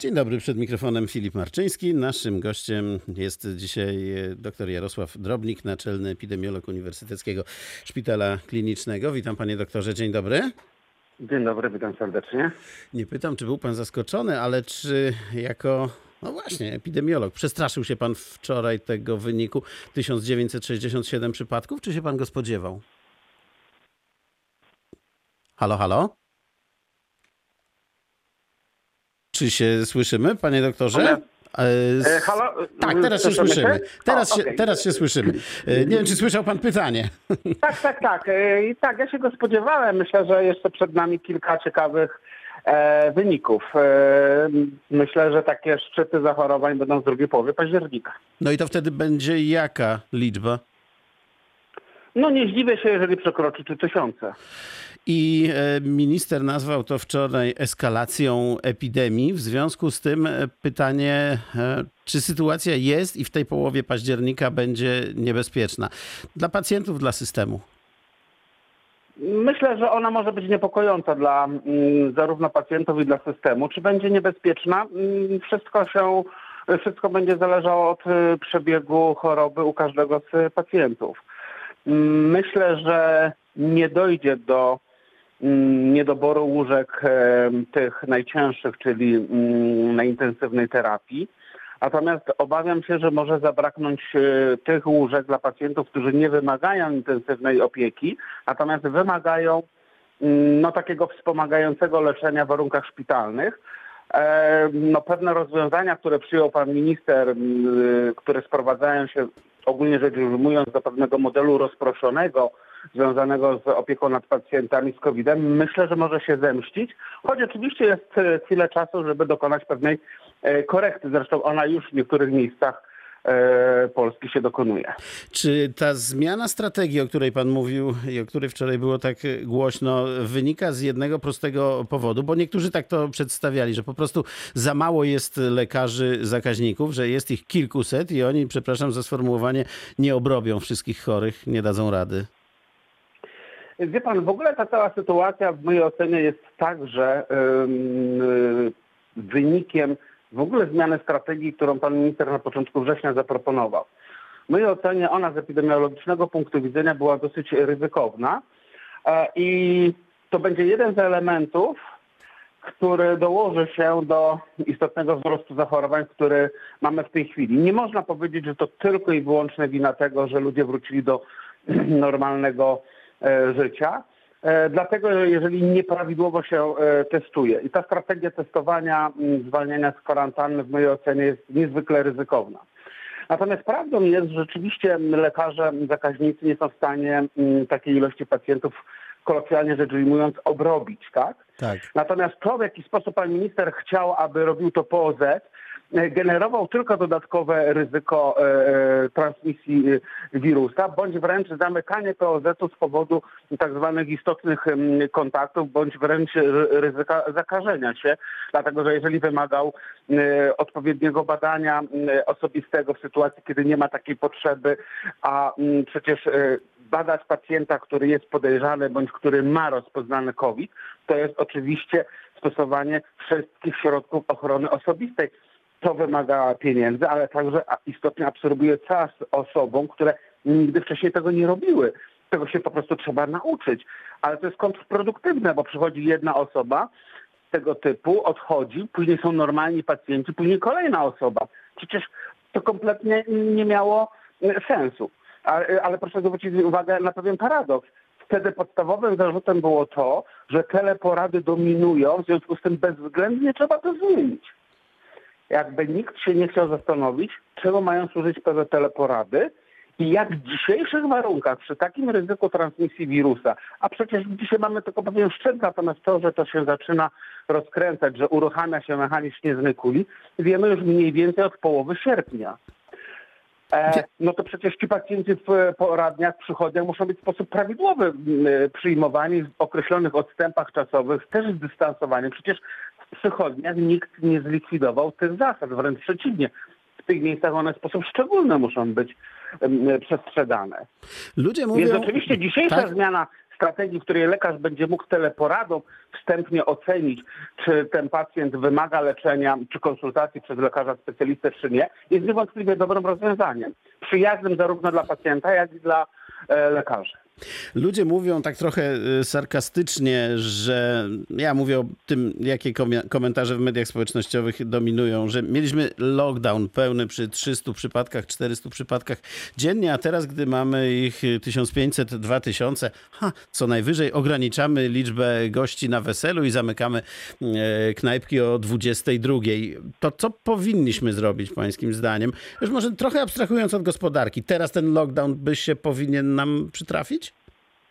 Dzień dobry, przed mikrofonem Filip Marczyński. Naszym gościem jest dzisiaj dr Jarosław Drobnik, naczelny epidemiolog Uniwersyteckiego Szpitala Klinicznego. Witam panie doktorze, dzień dobry. Dzień dobry, witam serdecznie. Nie pytam, czy był pan zaskoczony, ale czy jako, no właśnie, epidemiolog, przestraszył się pan wczoraj tego wyniku 1967 przypadków, czy się pan go spodziewał? Halo, halo? Czy się słyszymy, panie doktorze? E, E, halo? Tak, teraz się Słyszymy. Teraz, O, się, okej. teraz się słyszymy. E, Nie wiem, czy słyszał pan pytanie. Tak, tak, tak. E, I tak, ja się go spodziewałem. Myślę, że jeszcze przed nami kilka ciekawych e, wyników. E, myślę, że takie szczyty zachorowań będą w drugiej połowie października. No i to wtedy będzie jaka liczba? No nie zdziwię się, jeżeli przekroczy trzy tysiące. I e, minister nazwał to wczoraj eskalacją epidemii. W związku z tym e, pytanie, e, czy sytuacja jest i w tej połowie października będzie niebezpieczna dla pacjentów, dla systemu? Myślę, że ona może być niepokojąca dla mm, zarówno pacjentów i dla systemu. Czy będzie niebezpieczna? Mm, Wszystko się, wszystko będzie zależało od y, przebiegu choroby u każdego z pacjentów. Mm, Myślę, że nie dojdzie do niedoboru łóżek e, tych najcięższych, czyli mm, na intensywnej terapii. Natomiast obawiam się, że może zabraknąć e, tych łóżek dla pacjentów, którzy nie wymagają intensywnej opieki, natomiast wymagają mm, no, takiego wspomagającego leczenia w warunkach szpitalnych. E, No, pewne rozwiązania, które przyjął pan minister, mm, które sprowadzają się ogólnie rzecz ujmując do pewnego modelu rozproszonego, związanego z opieką nad pacjentami z COVID-em, myślę, że może się zemścić, choć oczywiście jest e, chwilę czasu, żeby dokonać pewnej e, korekty. Zresztą ona już w niektórych miejscach e, Polski się dokonuje. Czy ta zmiana strategii, o której pan mówił i o której wczoraj było tak głośno, wynika z jednego prostego powodu? Bo niektórzy tak to przedstawiali, że po prostu za mało jest lekarzy zakaźników, że jest ich kilkuset i oni, przepraszam za sformułowanie, nie obrobią wszystkich chorych, nie dadzą rady. Wie pan, w ogóle ta cała sytuacja w mojej ocenie jest także y, wynikiem w ogóle zmiany strategii, którą pan minister na początku września zaproponował. W mojej ocenie ona z epidemiologicznego punktu widzenia była dosyć ryzykowna e, i to będzie jeden z elementów, który dołoży się do istotnego wzrostu zachorowań, który mamy w tej chwili. Nie można powiedzieć, że to tylko i wyłącznie wina tego, że ludzie wrócili do normalnego życia. E, Dlatego, że jeżeli nieprawidłowo się e, testuje i ta strategia testowania, m, zwalniania z kwarantanny w mojej ocenie jest niezwykle ryzykowna. Natomiast prawdą jest, że rzeczywiście lekarze, zakaźnicy nie są w stanie m, takiej ilości pacjentów, kolokwialnie rzecz ujmując, obrobić, tak? Tak. Natomiast to, w jaki sposób pan minister chciał, aby robił to POZ, e, generował tylko dodatkowe ryzyko e, e, transmisji e, wirusa, bądź wręcz zamykanie POZ-u z powodu tak zwanych istotnych kontaktów, bądź wręcz ry- ryzyka zakażenia się, dlatego że jeżeli wymagał e, odpowiedniego badania e, osobistego w sytuacji, kiedy nie ma takiej potrzeby, a przecież e, badać pacjenta, który jest podejrzany bądź który ma rozpoznany COVID, to jest oczywiście stosowanie wszystkich środków ochrony osobistej. To wymaga pieniędzy, ale także istotnie absorbuje czas osobom, które nigdy wcześniej tego nie robiły. Tego się po prostu trzeba nauczyć. Ale to jest kontrproduktywne, bo przychodzi jedna osoba tego typu, odchodzi, później są normalni pacjenci, później kolejna osoba. Przecież to kompletnie nie miało e, sensu. Ale, ale proszę zwrócić uwagę na pewien paradoks. Wtedy podstawowym zarzutem było to, że teleporady dominują, w związku z tym bezwzględnie trzeba to zmienić. Jakby nikt się nie chciał zastanowić, czemu mają służyć te teleporady i jak w dzisiejszych warunkach, przy takim ryzyku transmisji wirusa, a przecież dzisiaj mamy tylko pewien szczyt, natomiast to, że to się zaczyna rozkręcać, że uruchamia się mechanizm śnieżnej kuli, wiemy już mniej więcej od połowy sierpnia. E, no to przecież ci pacjenci w poradniach, przychodniach muszą być w sposób prawidłowy przyjmowani w określonych odstępach czasowych, też z dystansowaniem. Przecież przychodniach nikt nie zlikwidował tych zasad, wręcz przeciwnie. W tych miejscach one w sposób szczególny muszą być przestrzegane. Ludzie Więc mówią... oczywiście dzisiejsza Tak? zmiana strategii, w której lekarz będzie mógł teleporadą wstępnie ocenić, czy ten pacjent wymaga leczenia, czy konsultacji przez lekarza specjalistę, czy nie, jest niewątpliwie dobrym rozwiązaniem. Przyjaznym zarówno dla pacjenta, jak i dla e, lekarzy. Ludzie mówią tak trochę y, sarkastycznie, że ja mówię o tym, jakie komentarze w mediach społecznościowych dominują, że mieliśmy lockdown pełny przy 300 przypadkach, 400 przypadkach dziennie, a teraz, gdy mamy ich 1500, 2000, ha, co najwyżej ograniczamy liczbę gości na weselu i zamykamy e, knajpki o 22. To co powinniśmy zrobić, pańskim zdaniem? Już może trochę abstrahując od gospodarki, teraz ten lockdown by się powinien nam przytrafić?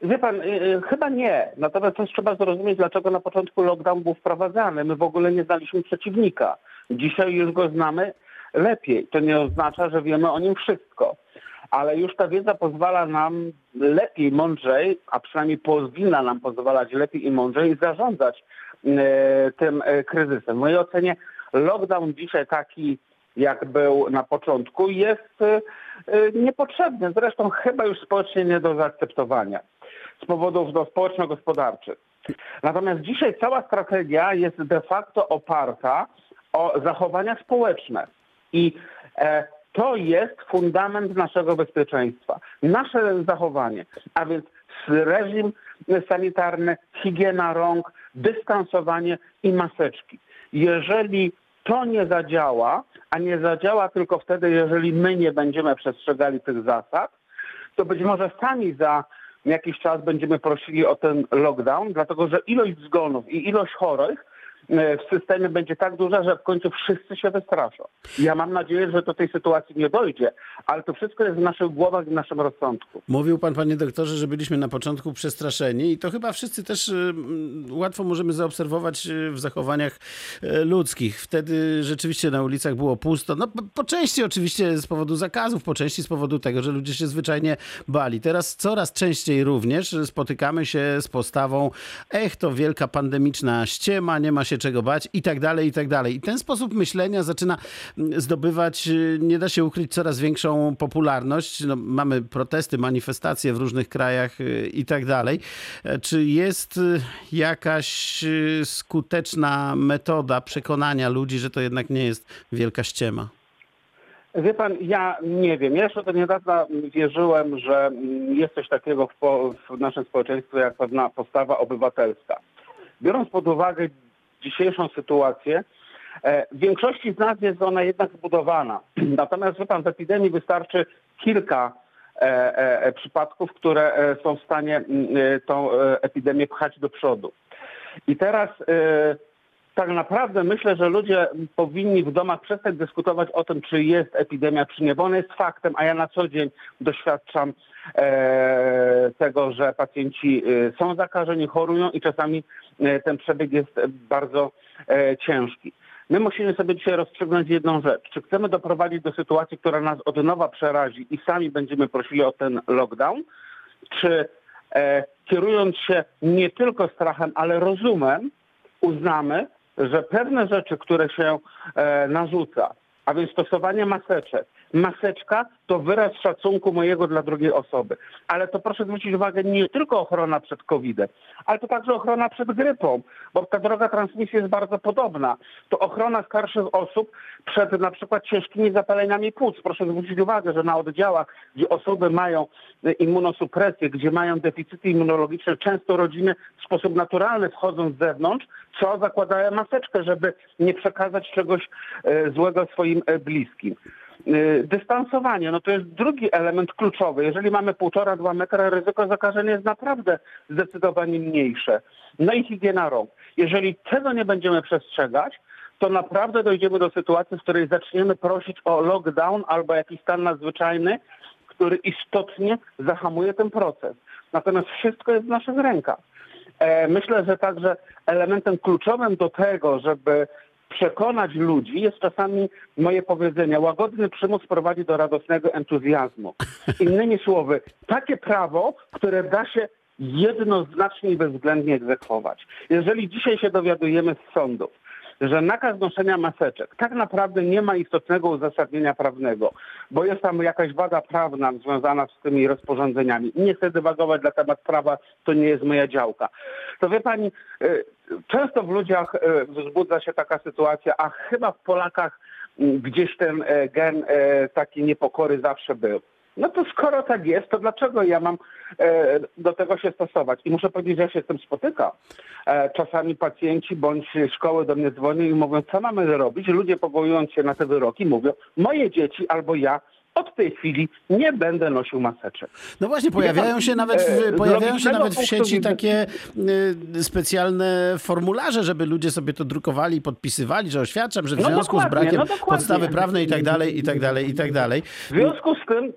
Wie pan, y, y, chyba nie. Natomiast też trzeba zrozumieć, dlaczego na początku lockdown był wprowadzany. My w ogóle nie znaliśmy przeciwnika. Dzisiaj już go znamy lepiej. To nie oznacza, że wiemy o nim wszystko. Ale już ta wiedza pozwala nam lepiej, mądrzej, a przynajmniej powinna nam pozwalać lepiej i mądrzej zarządzać y, tym kryzysem. W mojej ocenie lockdown dzisiaj taki jak był na początku, jest y, y, niepotrzebny. Zresztą chyba już społecznie nie do zaakceptowania z powodów no, społeczno-gospodarczych. Natomiast dzisiaj cała strategia jest de facto oparta o zachowania społeczne. I e, to jest fundament naszego bezpieczeństwa. Nasze zachowanie, a więc reżim sanitarny, higiena rąk, dystansowanie i maseczki. Jeżeli to nie zadziała, a nie zadziała tylko wtedy, jeżeli my nie będziemy przestrzegali tych zasad, to być może sami za jakiś czas będziemy prosili o ten lockdown, dlatego że ilość zgonów i ilość chorych w systemie będzie tak duża, że w końcu wszyscy się wystraszą. Ja mam nadzieję, że do tej sytuacji nie dojdzie, ale to wszystko jest w naszych głowach i w naszym rozsądku. Mówił pan, panie doktorze, że byliśmy na początku przestraszeni i to chyba wszyscy też mm, łatwo możemy zaobserwować y, w zachowaniach ludzkich. Wtedy rzeczywiście na ulicach było pusto. No po części oczywiście z powodu zakazów, po części z powodu tego, że ludzie się zwyczajnie bali. Teraz coraz częściej również spotykamy się z postawą ech, to wielka pandemiczna ściema, nie ma się czego bać i tak dalej, i tak dalej. I ten sposób myślenia zaczyna mm, zdobywać, y, nie da się ukryć, coraz większą popularność. No, mamy protesty, manifestacje w różnych krajach y, i tak dalej. E, Czy jest y, jakaś skuteczna metoda przekonania ludzi, że to jednak nie jest wielka ściema? Wie pan, ja nie wiem. Ja jeszcze do niedawna wierzyłem, że mm, jest coś takiego w, w naszym społeczeństwie jak pewna postawa obywatelska. Biorąc pod uwagę dzisiejszą sytuację, e, w większości z nas jest ona jednak zbudowana. Natomiast wie pan, w epidemii wystarczy kilka e, e, przypadków, które są w stanie tą epidemię pchać do przodu. I teraz tak naprawdę myślę, że ludzie powinni w domach przestać dyskutować o tym, czy jest epidemia, czy nie, bo ona jest faktem, a ja na co dzień doświadczam e, tego, że pacjenci e, są zakażeni, chorują i czasami ten przebieg jest e, bardzo e, ciężki. My musimy sobie dzisiaj rozstrzygnąć jedną rzecz. Czy chcemy doprowadzić do sytuacji, która nas od nowa przerazi i sami będziemy prosili o ten lockdown, czy e, kierując się nie tylko strachem, ale rozumem, uznamy, że pewne rzeczy, które się e, narzuca, a więc stosowanie maseczek, maseczka to wyraz szacunku mojego dla drugiej osoby. Ale to proszę zwrócić uwagę, nie tylko ochrona przed COVID-em, ale to także ochrona przed grypą, bo ta droga transmisji jest bardzo podobna. To ochrona starszych osób przed na przykład ciężkimi zapaleniami płuc. Proszę zwrócić uwagę, że na oddziałach, gdzie osoby mają e, immunosupresję, gdzie mają deficyty immunologiczne, często rodziny w sposób naturalny wchodzą z zewnątrz, co zakładają maseczkę, żeby nie przekazać czegoś e, złego swoim e, bliskim. Y, Dystansowanie, no to jest drugi element kluczowy. Jeżeli mamy 1,5-2 metra, ryzyko zakażenia jest naprawdę zdecydowanie mniejsze. No i higiena rąk. Jeżeli tego nie będziemy przestrzegać, to naprawdę dojdziemy do sytuacji, w której zaczniemy prosić o lockdown albo jakiś stan nadzwyczajny, który istotnie zahamuje ten proces. Natomiast wszystko jest w naszych rękach. E, Myślę, że także elementem kluczowym do tego, żeby przekonać ludzi jest czasami moje powiedzenie, łagodny przymus prowadzi do radosnego entuzjazmu. Innymi słowy, takie prawo, które da się jednoznacznie i bezwzględnie egzekwować. Jeżeli dzisiaj się dowiadujemy z sądów, że nakaz noszenia maseczek tak naprawdę nie ma istotnego uzasadnienia prawnego, bo jest tam jakaś wada prawna związana z tymi rozporządzeniami. Nie chcę dywagować na temat prawa, to nie jest moja działka. To wie pani, y, często w ludziach y, wzbudza się taka sytuacja, a chyba w Polakach mm, gdzieś ten gen takiej niepokory zawsze był. No to skoro tak jest, to dlaczego ja mam e, do tego się stosować? I muszę powiedzieć, że ja się z tym spotykam. E, czasami pacjenci bądź szkoły do mnie dzwonią i mówią, co mamy robić? Ludzie powołując się na te wyroki mówią, moje dzieci albo ja od tej chwili nie będę nosił maseczek. No właśnie, pojawiają się nawet w, e, z pojawiają się nawet w sieci takie specjalne formularze, żeby ludzie sobie to drukowali i podpisywali, że oświadczam, że w No związku z dokładnie, brakiem no podstawy prawnej i tak dalej, i tak dalej, i tak dalej. W związku z tym,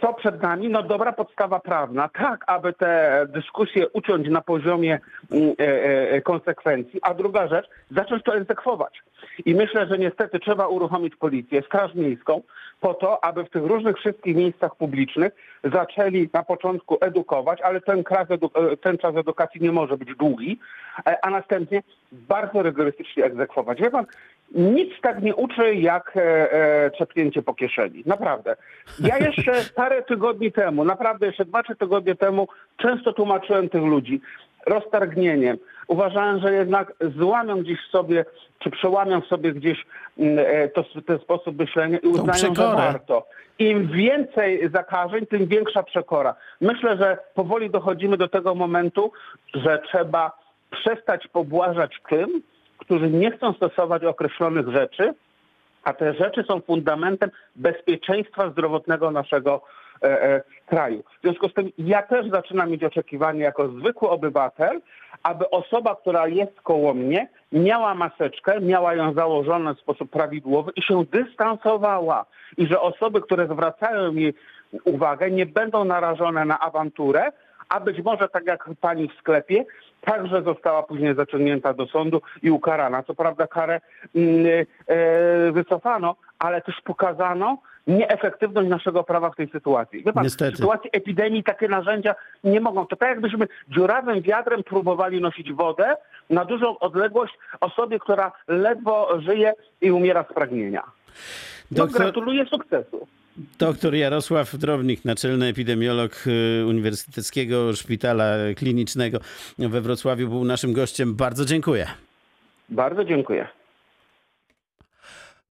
co przed nami? No dobra podstawa prawna, tak, aby te dyskusje uciąć na poziomie mm, e, e, konsekwencji, a druga rzecz, zacząć to egzekwować. I myślę, że niestety trzeba uruchomić policję, straż miejską, po to, aby w tych różnych wszystkich miejscach publicznych zaczęli na początku edukować, ale ten, e, ten czas edukacji nie może być długi, e, a następnie bardzo rygorystycznie egzekwować. Wie pan, nic tak nie uczy jak e, e, czepnięcie po kieszeni. Naprawdę. Ja jeszcze parę tygodni temu, naprawdę jeszcze dwa, trzy tygodnie temu często tłumaczyłem tych ludzi roztargnieniem. Uważałem, że jednak złamią gdzieś w sobie, czy przełamią w sobie gdzieś mm, e, to, ten sposób myślenia i uznają, że warto. Im więcej zakażeń, tym większa przekora. Myślę, że powoli dochodzimy do tego momentu, że trzeba przestać pobłażać tym, którzy nie chcą stosować określonych rzeczy, a te rzeczy są fundamentem bezpieczeństwa zdrowotnego naszego e, e, kraju. W związku z tym ja też zaczynam mieć oczekiwanie jako zwykły obywatel, aby osoba, która jest koło mnie, miała maseczkę, miała ją założoną w sposób prawidłowy i się dystansowała. I że osoby, które zwracają mi uwagę, nie będą narażone na awanturę, a być może tak jak pani w sklepie, także została później zaciągnięta do sądu i ukarana. Co prawda karę mm, e, wycofano, ale też pokazano nieefektywność naszego prawa w tej sytuacji. Wie pan, Niestety. w sytuacji epidemii takie narzędzia nie mogą. To tak jakbyśmy dziurawym wiadrem próbowali nosić wodę na dużą odległość osobie, która ledwo żyje i umiera z pragnienia. No, Doktor- gratuluję sukcesu. Doktor Jarosław Drobnik, naczelny epidemiolog y, Uniwersyteckiego Szpitala Klinicznego we Wrocławiu, był naszym gościem. Bardzo dziękuję. Bardzo dziękuję.